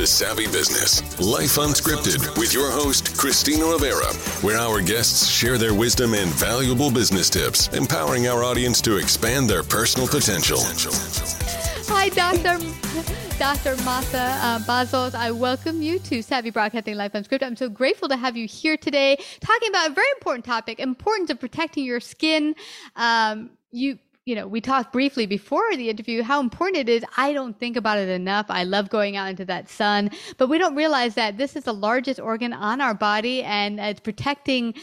To Savvy Business, Life Unscripted, with your host, Christina Rivera, where our guests share their wisdom and valuable business tips, empowering our audience to expand their personal potential. Hi, Dr. Dr. Masa uh, Pazos. I welcome you to Savvy Broadcasting Life Unscripted. I'm so grateful to have you here today, talking about a very important topic: importance of protecting your skin. Um, you you know, we talked briefly before the interview how important it is. I don't think about it enough. I love going out into that sun, but we don't realize that this is the largest organ on our body and it's protecting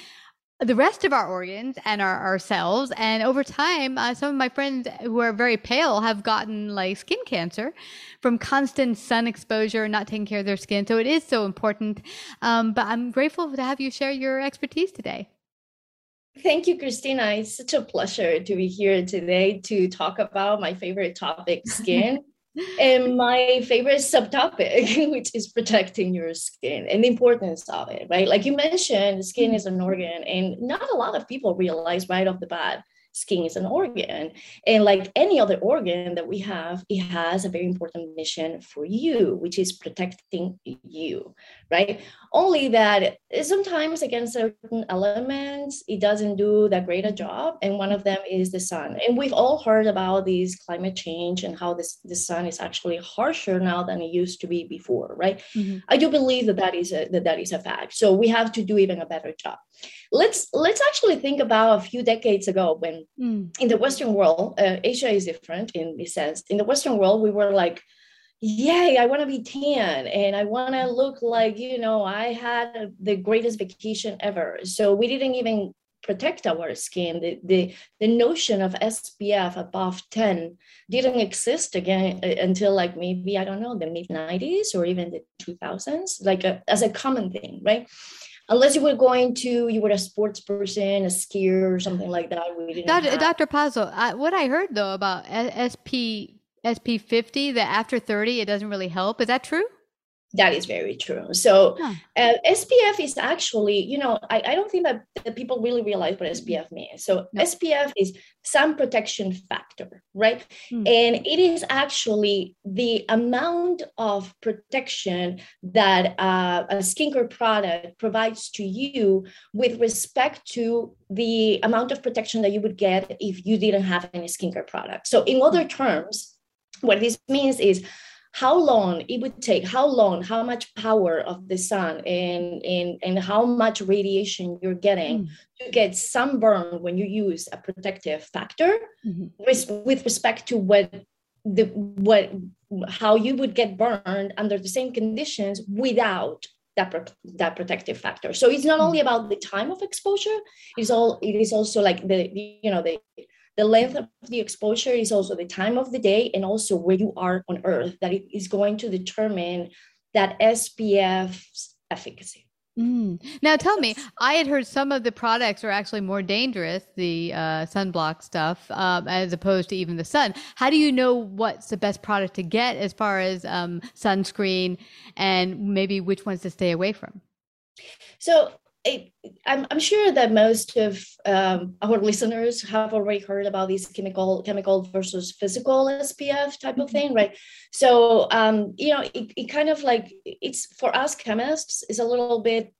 the rest of our organs and our, ourselves. And over time, uh, some of my friends who are very pale have gotten like skin cancer from constant sun exposure, and not taking care of their skin. So it is so important. Um, but I'm grateful to have you share your expertise today. Thank you, Christina. It's such a pleasure to be here today to talk about my favorite topic, skin, and my favorite subtopic, which is protecting your skin and the importance of it, right? Like you mentioned, skin mm-hmm. is an organ, and not a lot of people realize right off the bat skin is an organ. And like any other organ that we have, it has a very important mission for you, which is protecting you, right? Only that sometimes against certain elements, it doesn't do that great a job. And one of them is the sun. And we've all heard about these climate change and how this the sun is actually harsher now than it used to be before, right? Mm-hmm. I do believe that that is a that, that is a fact. So we have to do even a better job. Let's let's actually think about a few decades ago when mm. in the Western world, uh, Asia is different in this sense. In the Western world, we were like yay, I want to be tan and I want to look like, you know, I had the greatest vacation ever. So we didn't even protect our skin. The, the, the notion of SPF above 10 didn't exist again uh, until like maybe, I don't know, the mid 90s or even the 2000s, like a, as a common thing, right? Unless you were going to you were a sports person a skier or something like that dr, dr Pazzo, I, what i heard though about sp SP50 that after 30 it doesn't really help. Is that true? That is very true. So huh. uh, SPF is actually, you know, I, I don't think that, that people really realize what SPF means. So no. SPF is sun protection factor, right? Mm. And it is actually the amount of protection that uh, a skincare product provides to you with respect to the amount of protection that you would get if you didn't have any skincare product. So in other terms, what this means is how long it would take how long how much power of the sun and and, and how much radiation you're getting mm. to get sunburn when you use a protective factor mm-hmm. with, with respect to what the what how you would get burned under the same conditions without that, that protective factor so it's not mm. only about the time of exposure it's all it is also like the you know the the length of the exposure is also the time of the day and also where you are on earth that it is going to determine that SPF's efficacy. Mm. Now, tell me, I had heard some of the products are actually more dangerous, the uh, sunblock stuff, um, as opposed to even the sun. How do you know what's the best product to get as far as um, sunscreen and maybe which ones to stay away from? So, I, I'm, I'm sure that most of um, our listeners have already heard about these chemical chemical versus physical SPF type of thing, right? So um, you know, it, it kind of like it's for us chemists is a little bit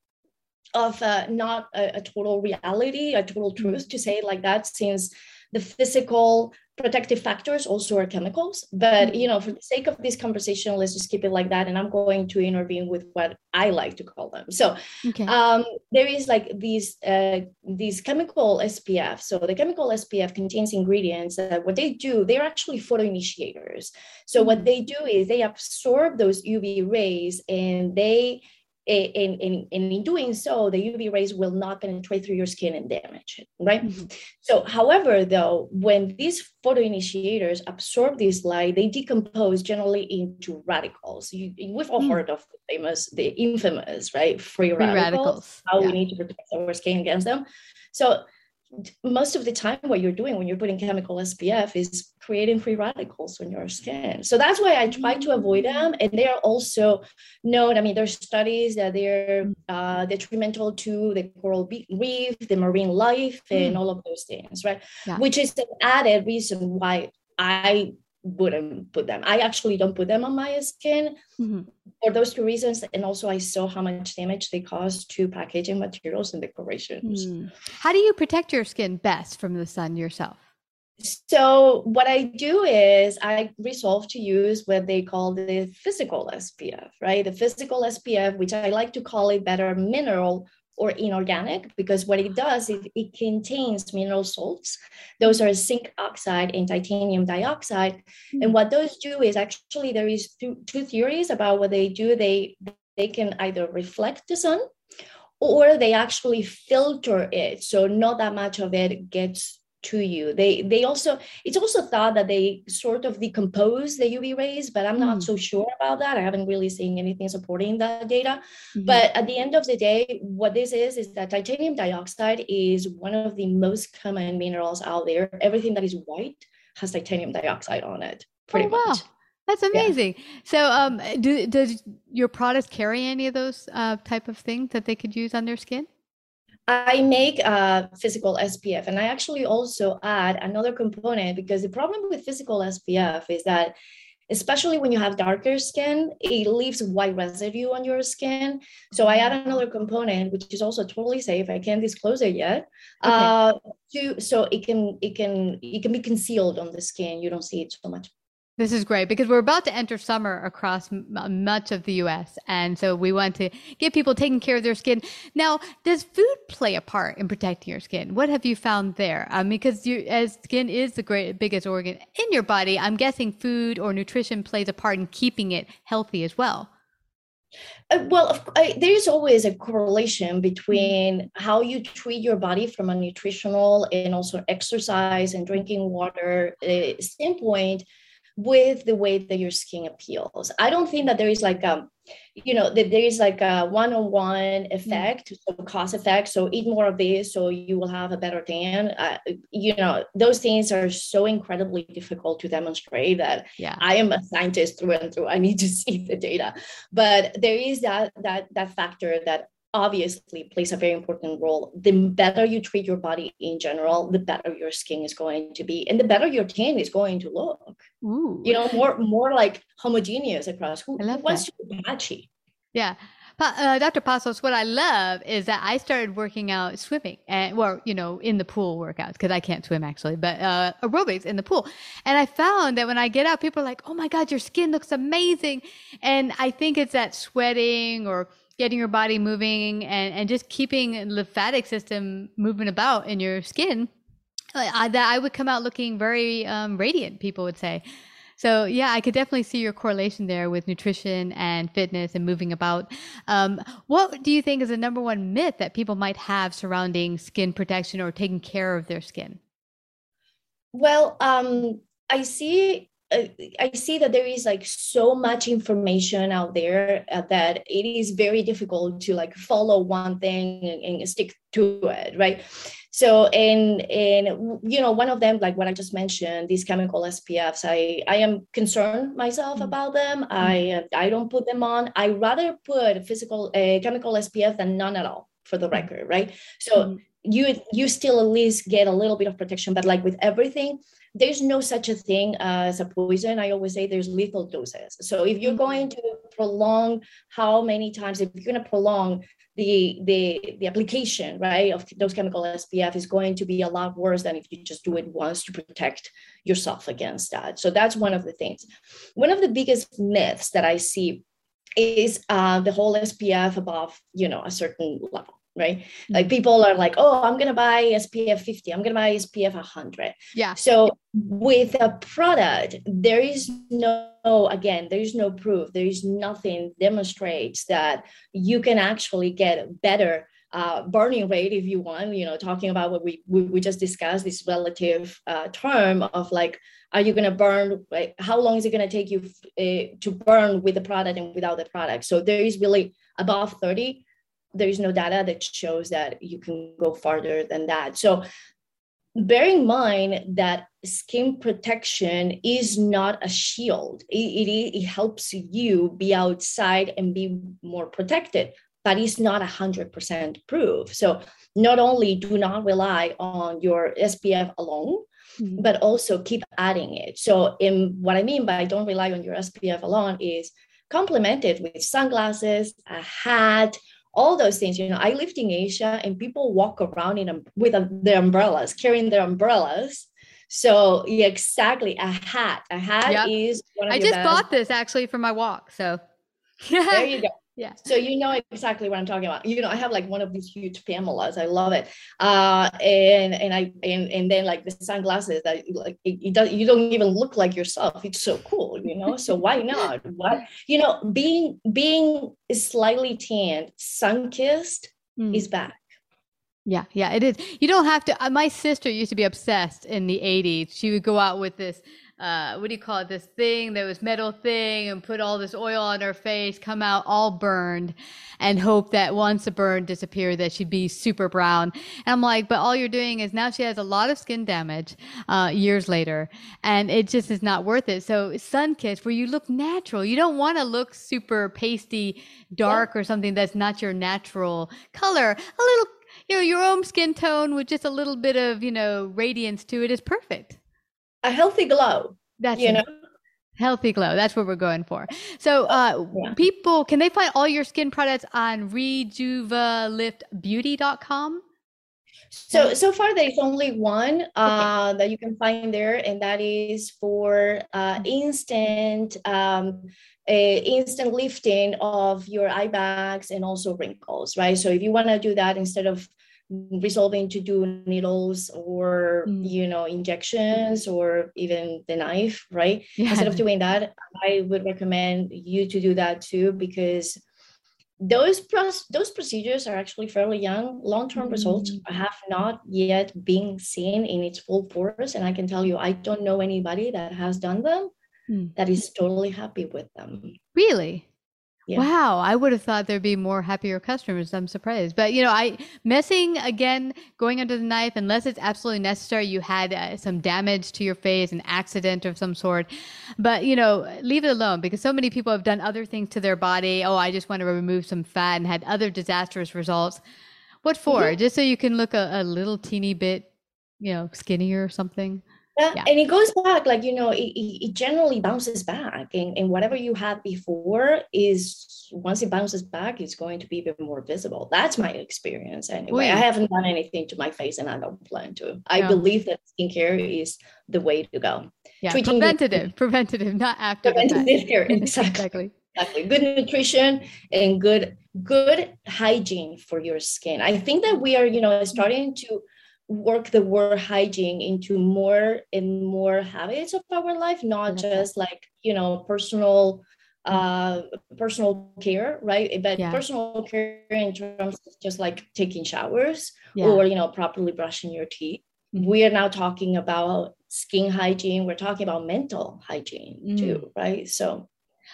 of a, not a, a total reality, a total truth to say it like that, since the physical protective factors also are chemicals but mm-hmm. you know for the sake of this conversation let's just keep it like that and i'm going to intervene with what i like to call them so okay. um, there is like these uh, these chemical spf so the chemical spf contains ingredients that what they do they're actually photo initiators so mm-hmm. what they do is they absorb those uv rays and they and, and, and in doing so, the UV rays will not penetrate through your skin and damage it, right? Mm-hmm. So, however, though, when these photoinitiators absorb this light, they decompose generally into radicals. You, we've all mm. heard of the famous, the infamous, right? Free, Free radicals, radicals, how yeah. we need to protect our skin against them. So, most of the time what you're doing when you're putting chemical spf is creating free radicals on your skin so that's why i try to avoid them and they are also known i mean there's studies that they're uh, detrimental to the coral reef the marine life and mm. all of those things right yeah. which is an added reason why i wouldn't put them. I actually don't put them on my skin mm-hmm. for those two reasons. And also, I saw how much damage they cause to packaging materials and decorations. Mm. How do you protect your skin best from the sun yourself? So, what I do is I resolve to use what they call the physical SPF, right? The physical SPF, which I like to call it better mineral or inorganic because what it does is it contains mineral salts. Those are zinc oxide and titanium dioxide. Mm-hmm. And what those do is actually there is two, two theories about what they do. They they can either reflect the sun or they actually filter it so not that much of it gets to you. They they also it's also thought that they sort of decompose the UV rays, but I'm not mm. so sure about that. I haven't really seen anything supporting that data. Mm-hmm. But at the end of the day, what this is is that titanium dioxide is one of the most common minerals out there. Everything that is white has titanium dioxide on it, pretty oh, wow. much. That's amazing. Yeah. So, um, do does your products carry any of those uh, type of things that they could use on their skin? I make a physical SPF and I actually also add another component because the problem with physical SPF is that especially when you have darker skin, it leaves white residue on your skin. So I add another component, which is also totally safe. I can't disclose it yet. Okay. Uh, to so it can it can it can be concealed on the skin. You don't see it so much. This is great because we're about to enter summer across m- much of the US. And so we want to get people taking care of their skin. Now, does food play a part in protecting your skin? What have you found there? Um, because you, as skin is the great, biggest organ in your body, I'm guessing food or nutrition plays a part in keeping it healthy as well. Uh, well, I, there is always a correlation between how you treat your body from a nutritional and also exercise and drinking water uh, standpoint with the way that your skin appeals. I don't think that there is like a you know that there is like a one-on-one effect so cause effect. So eat more of this so you will have a better tan. Uh, you know those things are so incredibly difficult to demonstrate that Yeah. i am a scientist through and through. I need to see the data. But there is that that that factor that obviously plays a very important role the better you treat your body in general the better your skin is going to be and the better your tan is going to look Ooh. you know more more like homogeneous across who, I who love wants to be patchy Yeah. Uh, Dr. Pazos, what I love is that I started working out swimming and, well, you know, in the pool workouts because I can't swim actually, but uh, aerobics in the pool. And I found that when I get out, people are like, oh my God, your skin looks amazing. And I think it's that sweating or getting your body moving and, and just keeping lymphatic system moving about in your skin I, that I would come out looking very um, radiant, people would say. So yeah, I could definitely see your correlation there with nutrition and fitness and moving about. Um, what do you think is the number one myth that people might have surrounding skin protection or taking care of their skin? Well, um, I see. Uh, I see that there is like so much information out there uh, that it is very difficult to like follow one thing and, and stick to it, right? So, and and you know, one of them, like what I just mentioned, these chemical SPFs, I I am concerned myself about them. I uh, I don't put them on. I rather put physical uh, chemical SPF than none at all, for the record, right? So you you still at least get a little bit of protection, but like with everything, there's no such a thing as a poison. I always say there's lethal doses. So if you're going to prolong how many times, if you're going to prolong the the the application right of those chemical SPF is going to be a lot worse than if you just do it once to protect yourself against that. So that's one of the things. One of the biggest myths that I see is uh, the whole SPF above you know a certain level right? Like people are like, oh, I'm gonna buy SPF 50, I'm gonna buy SPF 100. Yeah. So with a product, there is no, again, there is no proof, there is nothing demonstrates that you can actually get better uh, burning rate if you want, you know, talking about what we, we, we just discussed, this relative uh, term of like, are you going to burn, like, how long is it going to take you uh, to burn with the product and without the product? So there is really above 30, there is no data that shows that you can go farther than that. So bear in mind that skin protection is not a shield. It, it, it helps you be outside and be more protected, but it's not 100% proof. So not only do not rely on your SPF alone, Mhm. but also keep adding it. So in what I mean by don't rely on your SPF alone is complement it with sunglasses, a hat, all those things. You know, I lived in Asia and people walk around in with their umbrellas, carrying their umbrellas. So yeah, exactly a hat. A hat Yep. is one of I just best- bought this actually for my walk. So There you go. Yeah. So you know exactly what I'm talking about. You know, I have like one of these huge Pamelas. I love it. Uh, and and I and and then like the sunglasses that like it, it does, you don't even look like yourself. It's so cool, you know. So why not? What you know, being being slightly tanned, sun kissed Mm. is back. Yeah, yeah, it is. You don't have to. Uh, my sister used to be obsessed in the 80s. She would go out with this, uh, what do you call it? This thing that was metal thing and put all this oil on her face, come out all burned and hope that once the burn disappeared that she'd be super brown. And I'm like, but all you're doing is now she has a lot of skin damage, uh, years later and it just is not worth it. So sun kiss where you look natural. You don't want to look super pasty, dark or something that's not your natural color. A little you know, your own skin tone with just a little bit of, you know, radiance to it is perfect. A healthy glow. That's You it. know, healthy glow. That's what we're going for. So, uh, Yeah. people, can they find all your skin products on rejuvaliftbeauty.com? So so far there's only one uh, that you can find there, and that is for uh, instant um, uh, instant lifting of your eye bags and also wrinkles, right? So if you want to do that instead of resolving to do needles or Mm. you know injections or even the knife, right? Yeah. Instead of doing that, I would recommend you to do that too because those pros- those procedures are actually fairly young. Long-term results have not yet been seen in its full force, and I can tell you, I don't know anybody that has done them Hmm. that is totally happy with them. Really? Yeah. Wow, I would have thought there'd be more happier customers. I'm surprised, but you know, I messing again, going under the knife unless it's absolutely necessary. You had uh, some damage to your face, an accident of some sort, but you know, leave it alone because so many people have done other things to their body. Oh, I just want to remove some fat and had other disastrous results. What for? Mm-hmm. Just so you can look a, a little teeny bit, you know, skinnier or something. Yeah, yeah. and it goes back like you know it, it generally bounces back and, and whatever you had before is once it bounces back it's going to be even more visible. That's my experience anyway. I haven't done anything to my face and i don't plan to. I yeah. believe that skincare is the way to go. Yeah Treating preventative the, preventative not active preventative care exactly. exactly. Exactly. Good nutrition and good good hygiene for your skin. I think that we are you know starting to work the word hygiene into more and more habits of our life not just like you know personal uh personal care right but yeah. personal care in terms of just like taking showers yeah. or you know properly brushing your teeth mm-hmm. we are now talking about skin hygiene we're talking about mental hygiene mm. too right so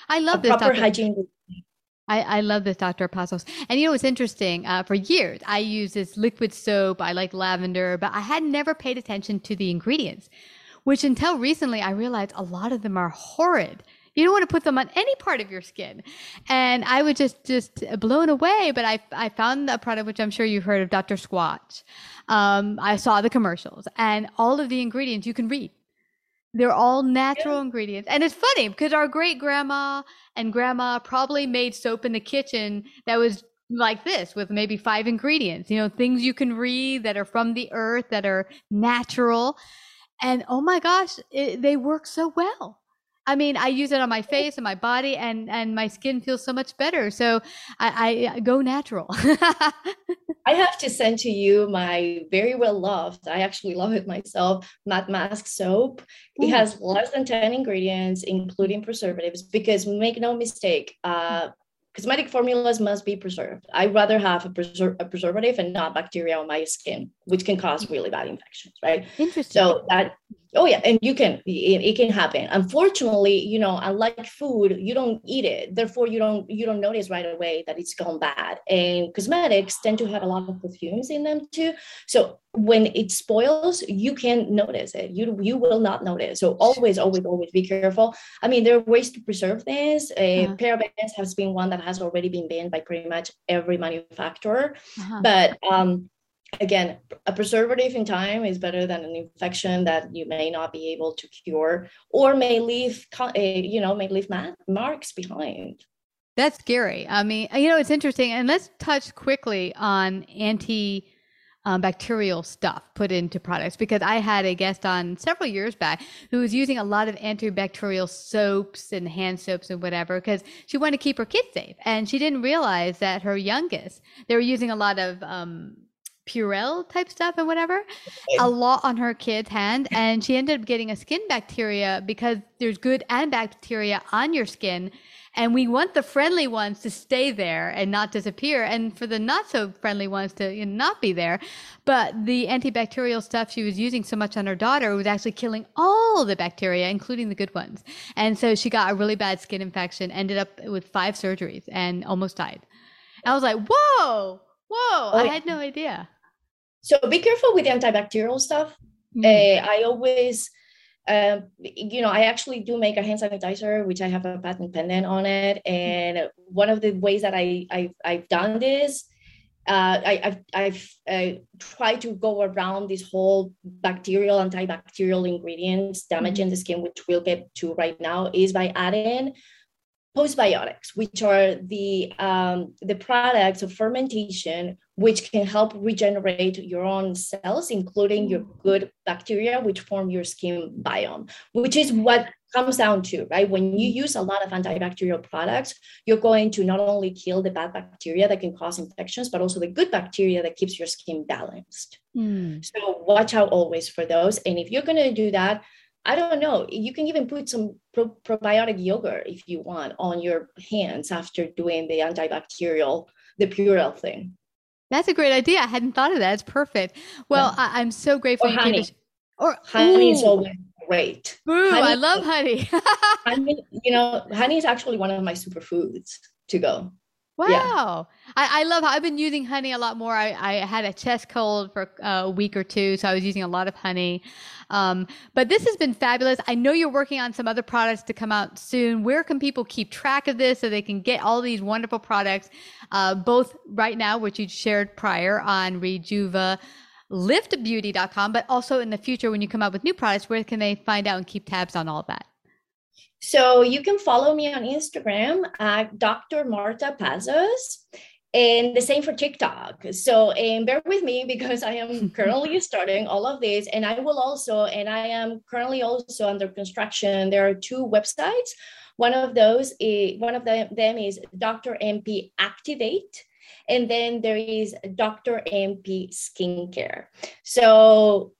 i love this proper hygiene I, I love this, Dr. Pazos. And you know, it's interesting. Uh, for years, I use this liquid soap. I like lavender, but I had never paid attention to the ingredients, which until recently, I realized a lot of them are horrid. You don't want to put them on any part of your skin. And I was just, just blown away. But I, I found a product, which I'm sure you've heard of, Dr. Squatch. Um, I saw the commercials and all of the ingredients you can read. They're all natural yeah. ingredients. And it's funny because our great grandma and grandma probably made soap in the kitchen that was like this with maybe five ingredients, you know, things you can read that are from the earth, that are natural. And oh my gosh, it, they work so well. I mean, I use it on my face and my body, and and my skin feels so much better. So I, I go natural. I have to send to you my very well loved. I actually love it myself. Matte Mask soap. It has less than ten ingredients, including preservatives. Because make no mistake, uh, cosmetic formulas must be preserved. I'd rather have a, preser- a, preservative and not bacteria on my skin, which can cause really bad infections, right? Interesting. So that oh yeah and you can it, it, can happen. Unfortunately you know unlike food you don't eat it. Therefore you don't you don't notice right away that it's gone bad. And cosmetics tend to have a lot of perfumes in them too. So when it spoils you can notice it. You you will not notice. So always always always be careful. I mean there are ways to preserve this. A uh-huh. parabens has been one that has already been banned by pretty much every manufacturer. Uh-huh. but um again, a preservative in time is better than an infection that you may not be able to cure or may leave, eh, you know, may leave marks behind. That's scary. I mean, you know, it's interesting. And let's touch quickly on anti um, bacterial stuff put into products because I had a guest on several years back who was using a lot of antibacterial soaps and hand soaps and whatever because she wanted to keep her kids safe. And she didn't realize that her youngest, they were using a lot of um, Purell type stuff and whatever, a lot on her kid's hand. And she ended up getting a skin bacteria because there's good and bacteria on your skin. And we want the friendly ones to stay there and not disappear, and for the not so friendly ones to you know, not be there. But the antibacterial stuff she was using so much on her daughter was actually killing all the bacteria, including the good ones. And so she got a really bad skin infection, ended up with five surgeries, and almost died. I was like, whoa, whoa, oh, I had no idea. So be careful with the antibacterial stuff. Mm. Uh, I always, uh, you know, I actually do make a hand sanitizer, which I have a patent pending on it. And one of the ways that I, I I've done this, uh, I, have I've uh, tried to go around this whole bacterial antibacterial ingredients damaging mm. the skin, which we'll get to right now, is by adding postbiotics, which are the um, the products of fermentation, which can help regenerate your own cells, including your good bacteria, which form your skin biome, which is what comes down to right. When you use a lot of antibacterial products, you're going to not only kill the bad bacteria that can cause infections, but also the good bacteria that keeps your skin balanced. Mm. So watch out always for those. And if you're going to do that, I don't know. You can even put some pro- probiotic yogurt if you want on your hands after doing the antibacterial, the Purell thing. That's a great idea. I hadn't thought of that. It's perfect. Well, yeah. I- am so grateful. Or you honey. Sh- or honey ooh. is always great. Ooh, honey, I love honey. honey. You know, honey is actually one of my superfoods to go. Wow. Yeah. I, I love how I've been using honey a lot more. I, I had a chest cold for a week or two, so I was using a lot of honey. Um, but this has been fabulous. I know you're working on some other products to come out soon. Where can people keep track of this so they can get all these wonderful products, uh, both right now, which you shared prior on Rejuva liftbeauty.com, but also in the future when you come out with new products, where can they find out and keep tabs on all that? So you can follow me on Instagram at Dr. Marta Pazos and the same for TikTok. So and bear with me because I am currently starting all of this and I will also, and I am currently also under construction. There are two websites. One of those, is, one of them is Dr. MP Activate and then there is Dr. MP Skincare. So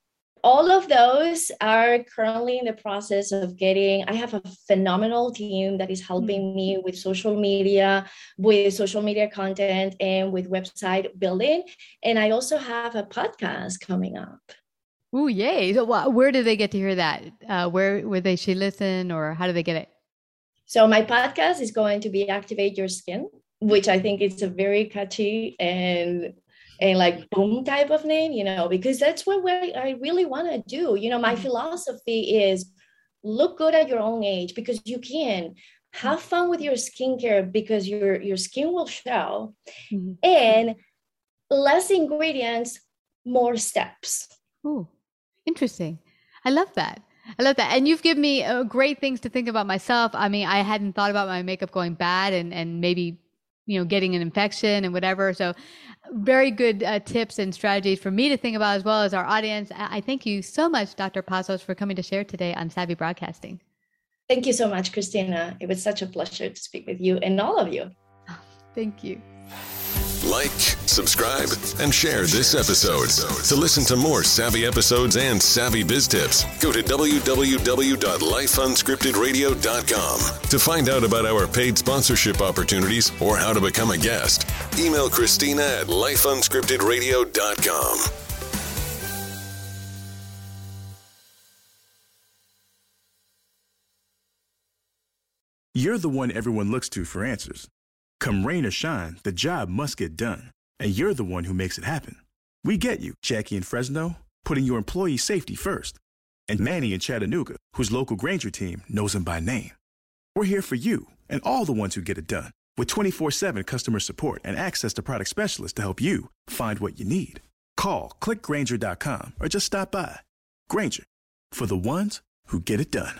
all of those are currently in the process of getting i have a phenomenal team that is helping me with social media with social media content and with website building. And i also have a podcast coming up. Oh yay. So where do they get to hear that? Uh, where where they should listen or how do they get it? So my podcast is going to be activate your skin which i think is a very catchy and and like boom type of name, you know, because that's what I really want to do. You know, my mm-hmm. philosophy is look good at your own age because you can have fun with your skincare because your your skin will show mm-hmm. and less ingredients more steps oh interesting i love that I love that. And you've given me uh, great things to think about myself. I mean, I hadn't thought about my makeup going bad and, and maybe, you know, getting an infection and whatever. So very good uh, tips and strategies for me to think about as well as our audience. I thank you so much, Dr. Pazos for coming to share today on Savvy Broadcasting. Thank you so much, Christina. It was such a pleasure to speak with you and all of you. thank you. Like, subscribe, and share this episode. To listen to more savvy episodes and savvy biz tips, go to www.lifeunscriptedradio.com. To find out about our paid sponsorship opportunities or how to become a guest, email Christina at lifeunscriptedradio.com. You're the one everyone looks to for answers. Come rain or shine, the job must get done. And you're the one who makes it happen. We get you, Jackie in Fresno, putting your employee safety first. And Manny in Chattanooga, whose local Grainger team knows him by name. We're here for you and all the ones who get it done with 24 7 customer support and access to product specialists to help you find what you need. Call clickgrainger.com or just stop by. Grainger for the ones who get it done.